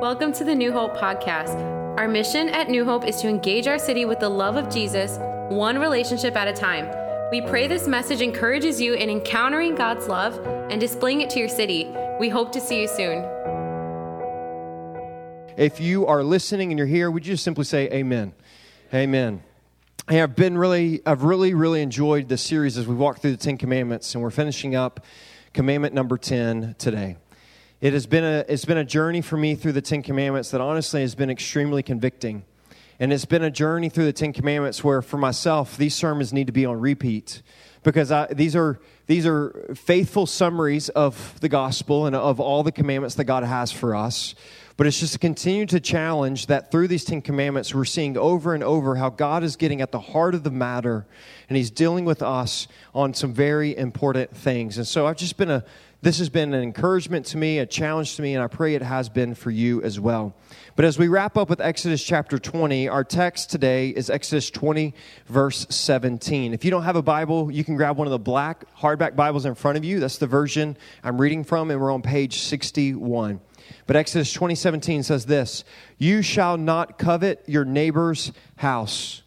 Welcome to the New Hope podcast. Our mission at New Hope is to engage our city with the love of Jesus, one relationship at a time. We pray this message encourages you in encountering God's love and displaying it to your city. We hope to see you soon. If you are listening and you're here, would you just simply say amen? Amen. Hey, I've been really, I've really, really enjoyed this series as we walk through the Ten Commandments, and we're finishing up commandment number 10 today. It has been a, it's been a journey for me through the Ten Commandments that honestly has been extremely convicting. And it's been a journey through the Ten Commandments where, for myself, these sermons need to be on repeat because I, these, are, these are faithful summaries of the gospel and of all the commandments that God has for us. But it's just to continue to challenge that through these Ten Commandments, we're seeing over and over how God is getting at the heart of the matter and He's dealing with us on some very important things. And so I've just been a this has been an encouragement to me, a challenge to me, and I pray it has been for you as well. But as we wrap up with Exodus chapter 20, our text today is Exodus 20, verse 17. If you don't have a Bible, you can grab one of the black hardback Bibles in front of you. That's the version I'm reading from, and we're on page 61. But Exodus 20:17 says this, "You shall not covet your neighbor's house.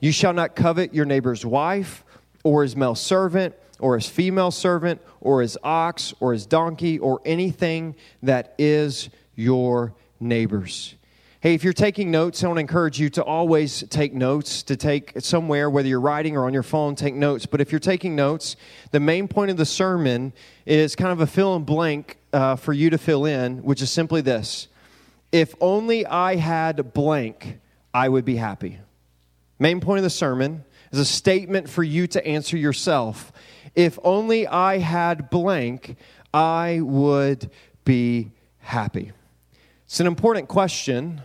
You shall not covet your neighbor's wife or his male servant or his female servant or his ox or his donkey or anything that is your neighbor's. Hey, if you're taking notes, I want to encourage you to always take notes, to take somewhere, whether you're writing or on your phone, take notes. But if you're taking notes, the main point of the sermon is kind of a fill in blank uh, for you to fill in, which is simply this If only I had blank, I would be happy. Main point of the sermon is a statement for you to answer yourself. If only I had blank, I would be happy. It's an important question.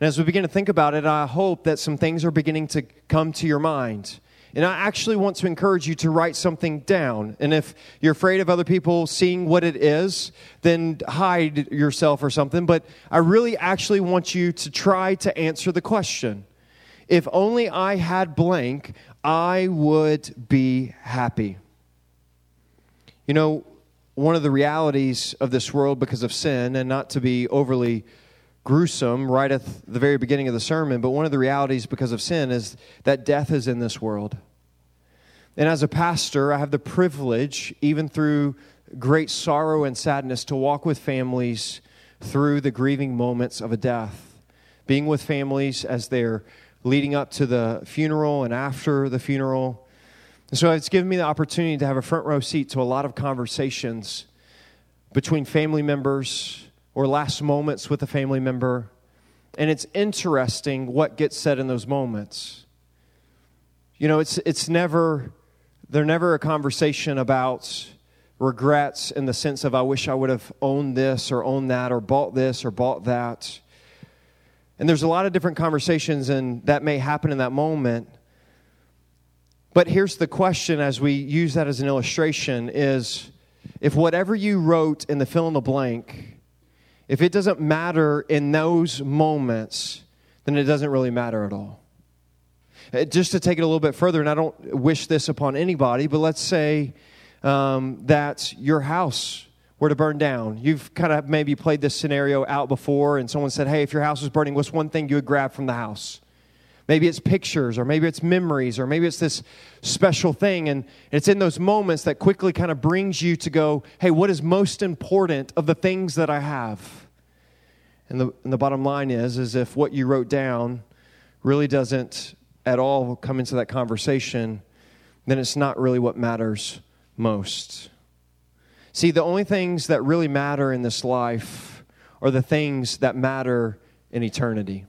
And as we begin to think about it, I hope that some things are beginning to come to your mind. And I actually want to encourage you to write something down. And if you're afraid of other people seeing what it is, then hide yourself or something. But I really actually want you to try to answer the question. If only I had blank, I would be happy. You know, one of the realities of this world because of sin, and not to be overly gruesome right at the very beginning of the sermon, but one of the realities because of sin is that death is in this world. And as a pastor, I have the privilege, even through great sorrow and sadness, to walk with families through the grieving moments of a death. Being with families as they're leading up to the funeral and after the funeral. And so it's given me the opportunity to have a front row seat to a lot of conversations between family members or last moments with a family member. And it's interesting what gets said in those moments. You know, it's, it's never, they're never a conversation about regrets in the sense of, I wish I would have owned this or owned that or bought this or bought that. And there's a lot of different conversations, and that may happen in that moment. But here's the question as we use that as an illustration is if whatever you wrote in the fill in the blank, if it doesn't matter in those moments, then it doesn't really matter at all. Uh, just to take it a little bit further, and I don't wish this upon anybody, but let's say um, that your house were to burn down. You've kind of maybe played this scenario out before, and someone said, Hey, if your house was burning, what's one thing you would grab from the house? Maybe it's pictures, or maybe it's memories, or maybe it's this special thing. And it's in those moments that quickly kind of brings you to go, Hey, what is most important of the things that I have? And the, and the bottom line is, is if what you wrote down really doesn't at all come into that conversation, then it's not really what matters most. See, the only things that really matter in this life are the things that matter in eternity.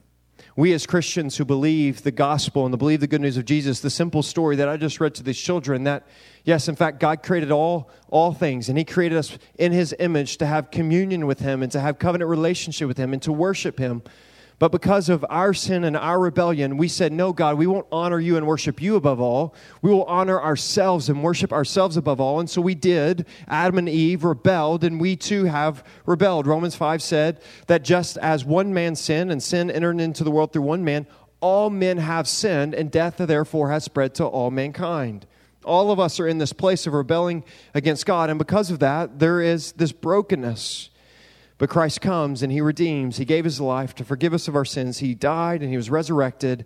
We, as Christians who believe the gospel and believe the good news of Jesus, the simple story that I just read to these children that, yes, in fact, God created all, all things, and He created us in His image to have communion with Him and to have covenant relationship with Him and to worship Him. But because of our sin and our rebellion, we said, No, God, we won't honor you and worship you above all. We will honor ourselves and worship ourselves above all. And so we did. Adam and Eve rebelled, and we too have rebelled. Romans 5 said that just as one man sinned and sin entered into the world through one man, all men have sinned, and death therefore has spread to all mankind. All of us are in this place of rebelling against God, and because of that, there is this brokenness. But Christ comes and he redeems. He gave his life to forgive us of our sins. He died and he was resurrected.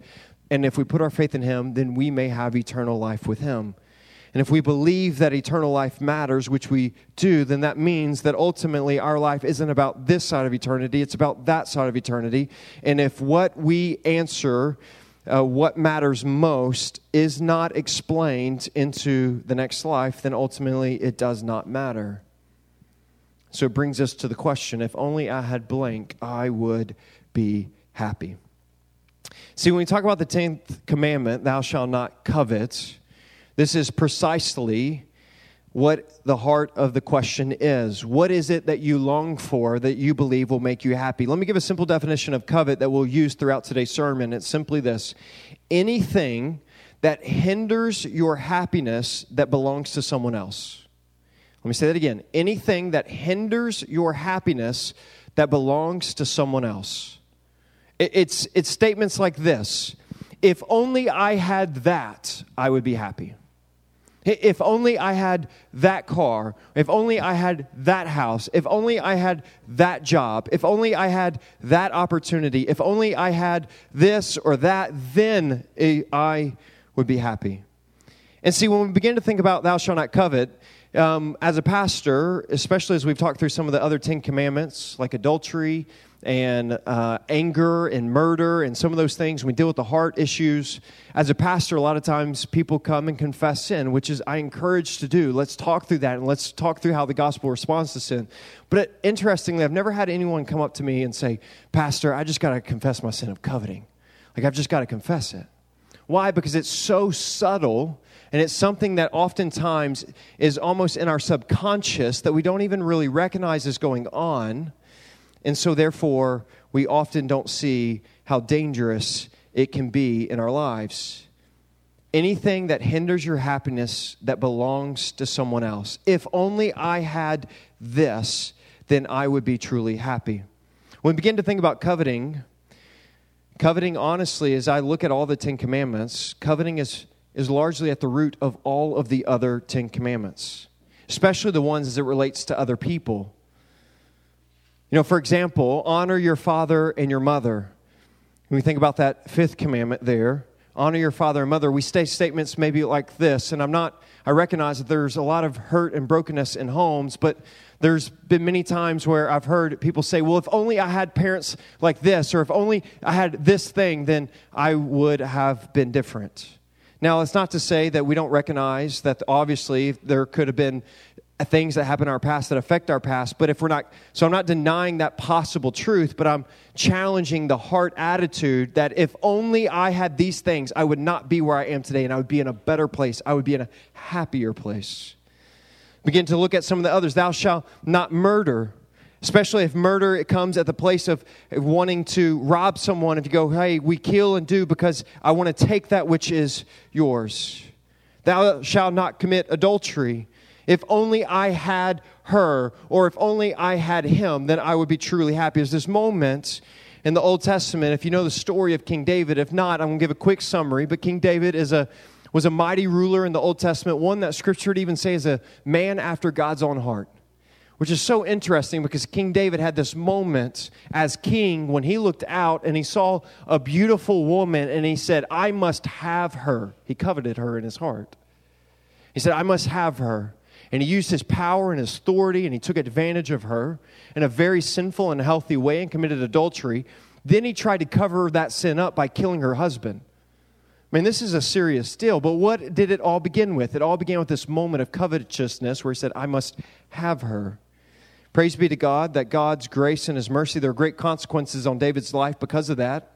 And if we put our faith in him, then we may have eternal life with him. And if we believe that eternal life matters, which we do, then that means that ultimately our life isn't about this side of eternity, it's about that side of eternity. And if what we answer, uh, what matters most, is not explained into the next life, then ultimately it does not matter. So it brings us to the question if only I had blank, I would be happy. See, when we talk about the 10th commandment, thou shalt not covet, this is precisely what the heart of the question is. What is it that you long for that you believe will make you happy? Let me give a simple definition of covet that we'll use throughout today's sermon. It's simply this anything that hinders your happiness that belongs to someone else. Let me say that again. Anything that hinders your happiness that belongs to someone else. It's, it's statements like this If only I had that, I would be happy. If only I had that car, if only I had that house, if only I had that job, if only I had that opportunity, if only I had this or that, then I would be happy. And see, when we begin to think about thou shalt not covet, um, as a pastor, especially as we've talked through some of the other Ten Commandments, like adultery and uh, anger and murder and some of those things, we deal with the heart issues. As a pastor, a lot of times people come and confess sin, which is I encourage to do. Let's talk through that and let's talk through how the gospel responds to sin. But it, interestingly, I've never had anyone come up to me and say, Pastor, I just got to confess my sin of coveting. Like, I've just got to confess it. Why? Because it's so subtle and it's something that oftentimes is almost in our subconscious that we don't even really recognize is going on. And so, therefore, we often don't see how dangerous it can be in our lives. Anything that hinders your happiness that belongs to someone else. If only I had this, then I would be truly happy. When we begin to think about coveting, coveting, honestly, as I look at all the Ten Commandments, coveting is is largely at the root of all of the other Ten Commandments, especially the ones as it relates to other people. You know, for example, honor your father and your mother. When we think about that fifth commandment there, honor your father and mother, we say statements maybe like this, and I'm not, I recognize that there's a lot of hurt and brokenness in homes, but there's been many times where I've heard people say, well, if only I had parents like this, or if only I had this thing, then I would have been different. Now, it's not to say that we don't recognize that obviously there could have been things that happen in our past that affect our past, but if we're not, so I'm not denying that possible truth, but I'm challenging the heart attitude that if only I had these things, I would not be where I am today and I would be in a better place. I would be in a happier place. Begin to look at some of the others. Thou shalt not murder especially if murder it comes at the place of wanting to rob someone if you go hey we kill and do because i want to take that which is yours. Thou shalt not commit adultery. If only i had her or if only i had him then i would be truly happy. Is this moment in the old testament if you know the story of king david. If not i'm going to give a quick summary but king david is a was a mighty ruler in the old testament one that scripture would even say is a man after god's own heart which is so interesting because King David had this moment as king when he looked out and he saw a beautiful woman and he said, I must have her. He coveted her in his heart. He said, I must have her. And he used his power and his authority and he took advantage of her in a very sinful and healthy way and committed adultery. Then he tried to cover that sin up by killing her husband. I mean, this is a serious deal, but what did it all begin with? It all began with this moment of covetousness where he said, I must have her. Praise be to God that God's grace and His mercy, there are great consequences on David's life because of that.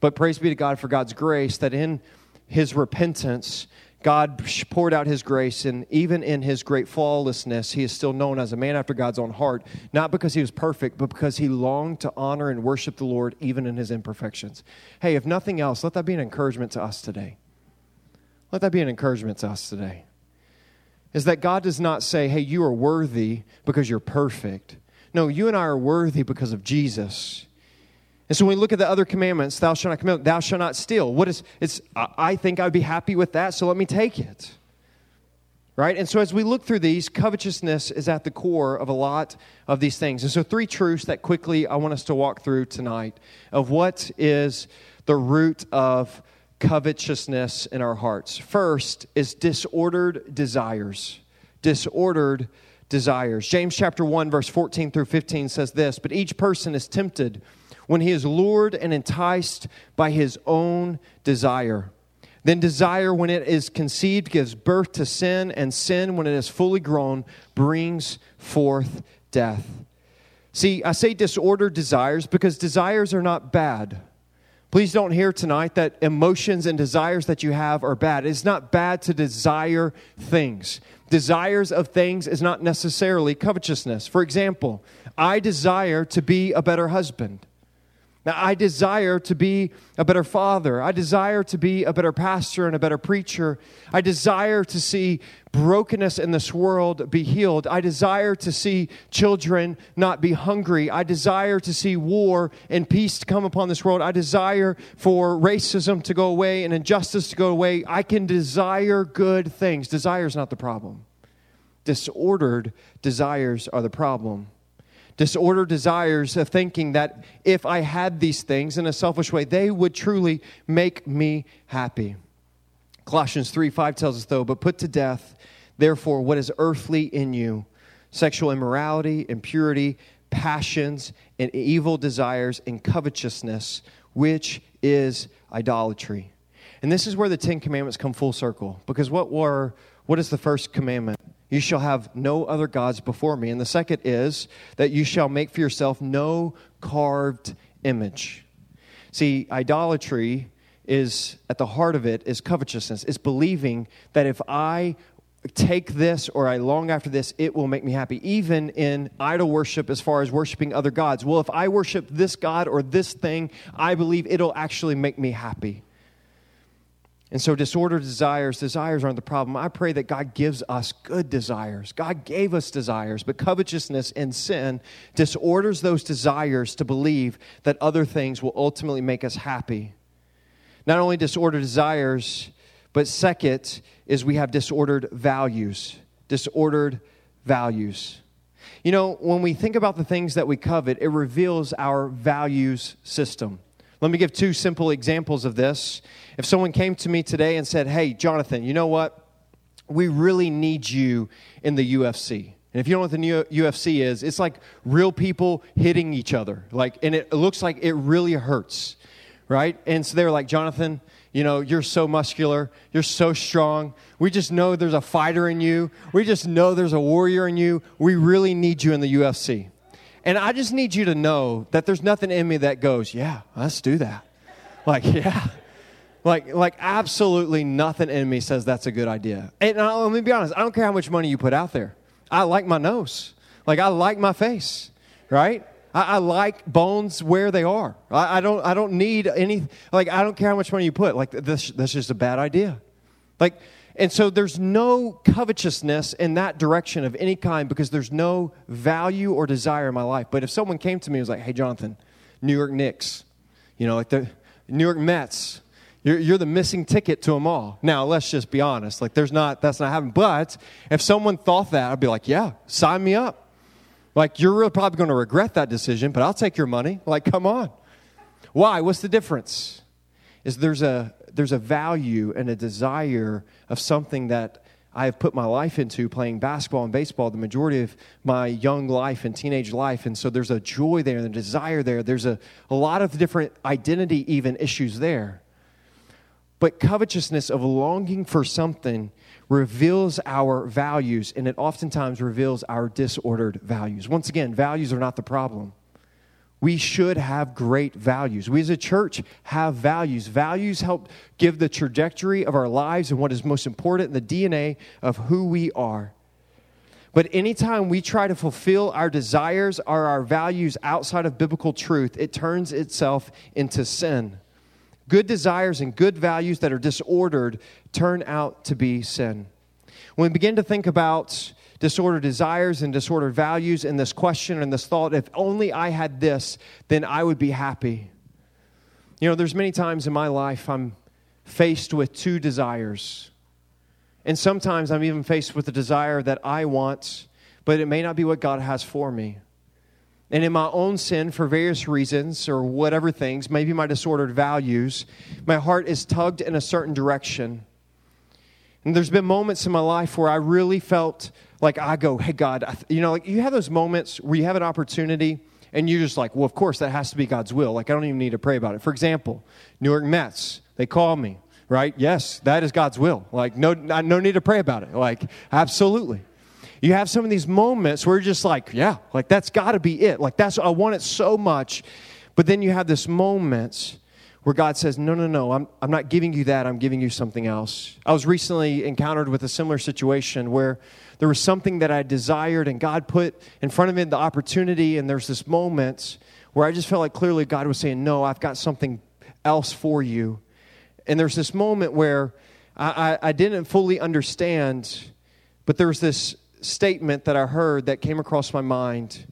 But praise be to God for God's grace that in his repentance, God poured out his grace, and even in his great flawlessness, he is still known as a man after God's own heart, not because he was perfect, but because he longed to honor and worship the Lord even in his imperfections. Hey, if nothing else, let that be an encouragement to us today. Let that be an encouragement to us today is that God does not say, hey, you are worthy because you're perfect. No, you and I are worthy because of Jesus. And so when we look at the other commandments, thou shalt not commit, thou shalt not steal. What is it's I think I'd be happy with that, so let me take it. right? And so as we look through these, covetousness is at the core of a lot of these things. And so, three truths that quickly I want us to walk through tonight of what is the root of covetousness in our hearts. First is disordered desires. Disordered desires. James chapter 1 verse 14 through 15 says this, but each person is tempted when he is lured and enticed by his own desire. Then desire, when it is conceived, gives birth to sin, and sin, when it is fully grown, brings forth death. See, I say disordered desires because desires are not bad. Please don't hear tonight that emotions and desires that you have are bad. It's not bad to desire things. Desires of things is not necessarily covetousness. For example, I desire to be a better husband. Now, I desire to be a better father. I desire to be a better pastor and a better preacher. I desire to see brokenness in this world be healed. I desire to see children not be hungry. I desire to see war and peace come upon this world. I desire for racism to go away and injustice to go away. I can desire good things. Desire is not the problem, disordered desires are the problem disordered desires of thinking that if I had these things in a selfish way, they would truly make me happy. Colossians 3 5 tells us, though, but put to death, therefore, what is earthly in you sexual immorality, impurity, passions, and evil desires, and covetousness, which is idolatry. And this is where the Ten Commandments come full circle. Because what were what is the first commandment? You shall have no other gods before me. And the second is that you shall make for yourself no carved image. See, idolatry is at the heart of it is covetousness, is believing that if I take this or I long after this, it will make me happy. Even in idol worship, as far as worshiping other gods. Well, if I worship this God or this thing, I believe it'll actually make me happy. And so, disordered desires, desires aren't the problem. I pray that God gives us good desires. God gave us desires, but covetousness and sin disorders those desires to believe that other things will ultimately make us happy. Not only disordered desires, but second is we have disordered values. Disordered values. You know, when we think about the things that we covet, it reveals our values system. Let me give two simple examples of this. If someone came to me today and said, Hey, Jonathan, you know what? We really need you in the UFC. And if you don't know what the UFC is, it's like real people hitting each other. Like, and it looks like it really hurts, right? And so they're like, Jonathan, you know, you're so muscular, you're so strong. We just know there's a fighter in you. We just know there's a warrior in you. We really need you in the UFC. And I just need you to know that there's nothing in me that goes, yeah, let's do that. Like, yeah. Like, like absolutely nothing in me says that's a good idea. And uh, let me be honest, I don't care how much money you put out there. I like my nose. Like, I like my face, right? I, I like bones where they are. I, I, don't, I don't need any, like, I don't care how much money you put. Like, this, that's just a bad idea. Like, and so there's no covetousness in that direction of any kind because there's no value or desire in my life. But if someone came to me and was like, hey, Jonathan, New York Knicks, you know, like the New York Mets, you're, you're the missing ticket to them all. Now, let's just be honest. Like, there's not, that's not happening. But if someone thought that, I'd be like, yeah, sign me up. Like, you're really probably going to regret that decision, but I'll take your money. Like, come on. Why? What's the difference? Is there's a, there's a value and a desire of something that I have put my life into playing basketball and baseball the majority of my young life and teenage life. And so there's a joy there and a desire there. There's a, a lot of different identity, even issues there. But covetousness of longing for something reveals our values, and it oftentimes reveals our disordered values. Once again, values are not the problem we should have great values. We as a church have values. Values help give the trajectory of our lives and what is most important, in the DNA of who we are. But anytime we try to fulfill our desires or our values outside of biblical truth, it turns itself into sin. Good desires and good values that are disordered turn out to be sin. When we begin to think about disordered desires and disordered values and this question and this thought if only I had this, then I would be happy. You know, there's many times in my life I'm faced with two desires. And sometimes I'm even faced with a desire that I want, but it may not be what God has for me. And in my own sin, for various reasons or whatever things, maybe my disordered values, my heart is tugged in a certain direction. And there's been moments in my life where I really felt like I go, hey, God, you know, like you have those moments where you have an opportunity and you're just like, well, of course, that has to be God's will. Like, I don't even need to pray about it. For example, New York Mets, they call me, right? Yes, that is God's will. Like, no, no need to pray about it. Like, absolutely. You have some of these moments where you're just like, yeah, like that's got to be it. Like, that's, I want it so much. But then you have this moments where God says, No, no, no, I'm, I'm not giving you that. I'm giving you something else. I was recently encountered with a similar situation where there was something that I desired, and God put in front of me the opportunity, and there's this moment where I just felt like clearly God was saying, No, I've got something else for you. And there's this moment where I, I, I didn't fully understand, but there was this statement that I heard that came across my mind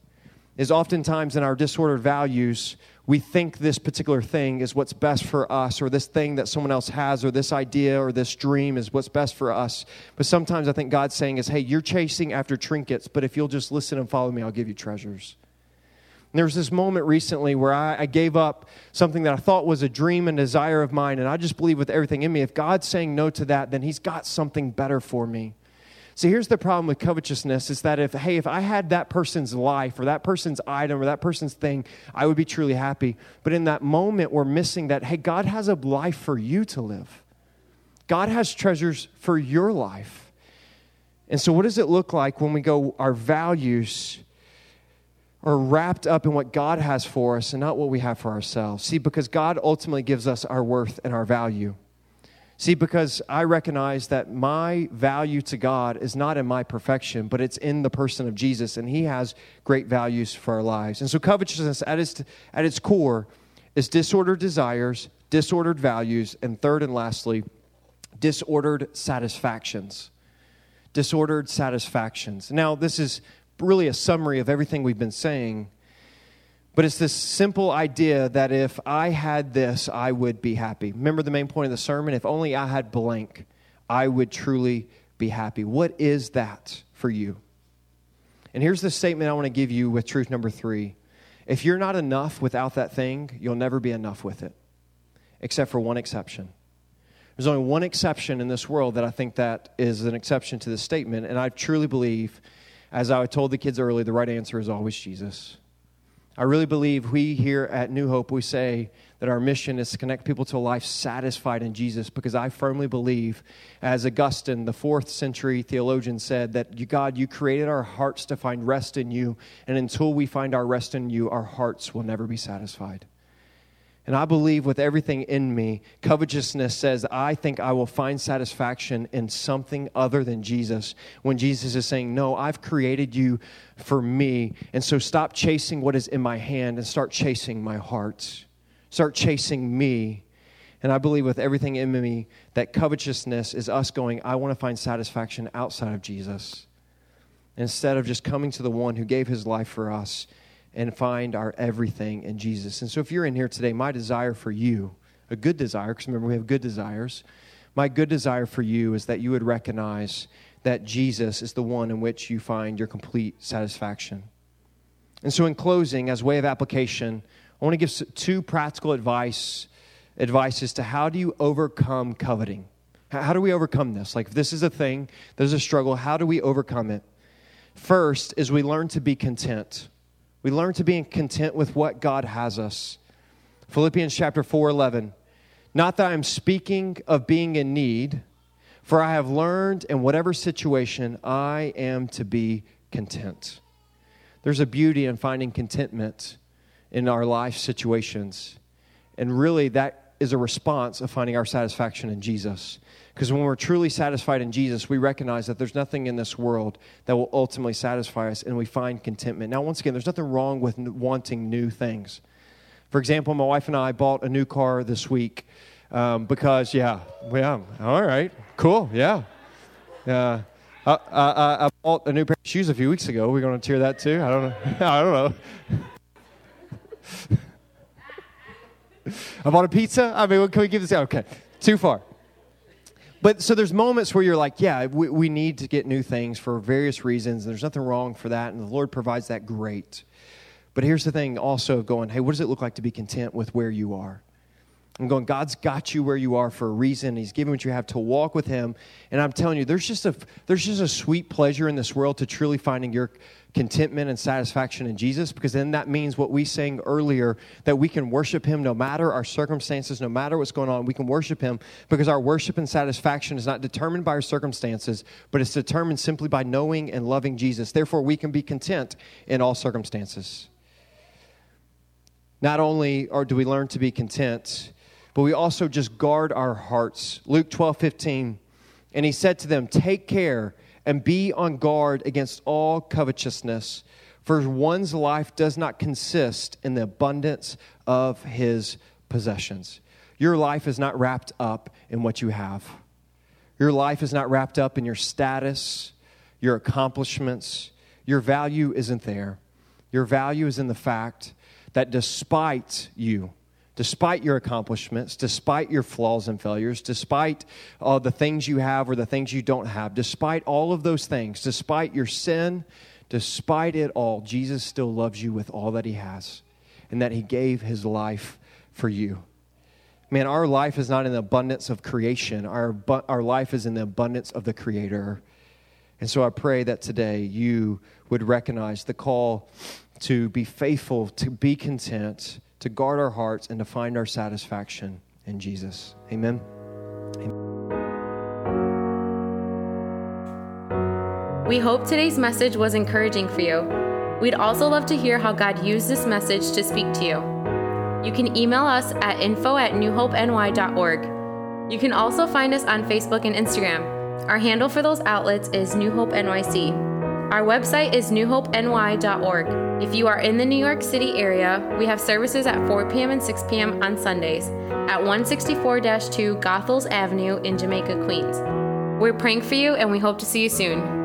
is oftentimes in our disordered values, we think this particular thing is what's best for us, or this thing that someone else has, or this idea or this dream is what's best for us. But sometimes I think God's saying is, hey, you're chasing after trinkets, but if you'll just listen and follow me, I'll give you treasures. And there was this moment recently where I, I gave up something that I thought was a dream and desire of mine, and I just believe with everything in me, if God's saying no to that, then He's got something better for me. See, here's the problem with covetousness is that if, hey, if I had that person's life or that person's item or that person's thing, I would be truly happy. But in that moment, we're missing that, hey, God has a life for you to live. God has treasures for your life. And so, what does it look like when we go, our values are wrapped up in what God has for us and not what we have for ourselves? See, because God ultimately gives us our worth and our value. See, because I recognize that my value to God is not in my perfection, but it's in the person of Jesus, and He has great values for our lives. And so, covetousness at its, at its core is disordered desires, disordered values, and third and lastly, disordered satisfactions. Disordered satisfactions. Now, this is really a summary of everything we've been saying. But it's this simple idea that if I had this, I would be happy. Remember the main point of the sermon? If only I had blank, I would truly be happy. What is that for you? And here's the statement I want to give you with truth number three. If you're not enough without that thing, you'll never be enough with it, except for one exception. There's only one exception in this world that I think that is an exception to this statement, and I truly believe, as I told the kids earlier, the right answer is always Jesus. I really believe we here at New Hope, we say that our mission is to connect people to a life satisfied in Jesus because I firmly believe, as Augustine, the fourth century theologian, said, that you, God, you created our hearts to find rest in you, and until we find our rest in you, our hearts will never be satisfied. And I believe with everything in me, covetousness says, I think I will find satisfaction in something other than Jesus. When Jesus is saying, No, I've created you for me. And so stop chasing what is in my hand and start chasing my heart. Start chasing me. And I believe with everything in me that covetousness is us going, I want to find satisfaction outside of Jesus. Instead of just coming to the one who gave his life for us and find our everything in Jesus. And so, if you're in here today, my desire for you, a good desire, because remember, we have good desires, my good desire for you is that you would recognize that Jesus is the one in which you find your complete satisfaction. And so, in closing, as way of application, I want to give two practical advice advices to how do you overcome coveting. How do we overcome this? Like, if this is a thing, there's a struggle, how do we overcome it? First is we learn to be content. We learn to be content with what God has us. Philippians chapter 4 11. Not that I'm speaking of being in need, for I have learned in whatever situation I am to be content. There's a beauty in finding contentment in our life situations. And really, that is a response of finding our satisfaction in Jesus. Because when we're truly satisfied in Jesus, we recognize that there's nothing in this world that will ultimately satisfy us, and we find contentment. Now, once again, there's nothing wrong with wanting new things. For example, my wife and I bought a new car this week um, because, yeah, yeah, all right, cool, yeah. Uh, I, I, I, bought a new pair of shoes a few weeks ago. We're going to cheer that too. I don't know. I don't know. I bought a pizza. I mean, can we give this? Okay, too far. But so there's moments where you're like, yeah, we, we need to get new things for various reasons. There's nothing wrong for that. And the Lord provides that great. But here's the thing also of going, hey, what does it look like to be content with where you are? I'm going, God's got you where you are for a reason. He's given what you have to walk with Him. And I'm telling you, there's just a, there's just a sweet pleasure in this world to truly finding your contentment and satisfaction in Jesus, because then that means what we sang earlier that we can worship Him no matter our circumstances, no matter what's going on. We can worship Him because our worship and satisfaction is not determined by our circumstances, but it's determined simply by knowing and loving Jesus. Therefore, we can be content in all circumstances. Not only or do we learn to be content, but we also just guard our hearts. Luke 12, 15. And he said to them, Take care and be on guard against all covetousness, for one's life does not consist in the abundance of his possessions. Your life is not wrapped up in what you have. Your life is not wrapped up in your status, your accomplishments. Your value isn't there. Your value is in the fact that despite you, despite your accomplishments, despite your flaws and failures, despite uh, the things you have or the things you don't have, despite all of those things, despite your sin, despite it all, Jesus still loves you with all that He has and that He gave His life for you. Man, our life is not in the abundance of creation, our, our life is in the abundance of the Creator. And so I pray that today you would recognize the call to be faithful, to be content to guard our hearts, and to find our satisfaction in Jesus. Amen. We hope today's message was encouraging for you. We'd also love to hear how God used this message to speak to you. You can email us at info at newhopeny.org. You can also find us on Facebook and Instagram. Our handle for those outlets is New Hope NYC. Our website is newhopeny.org. If you are in the New York City area, we have services at 4 p.m. and 6 p.m. on Sundays at 164 2 Goethals Avenue in Jamaica, Queens. We're praying for you and we hope to see you soon.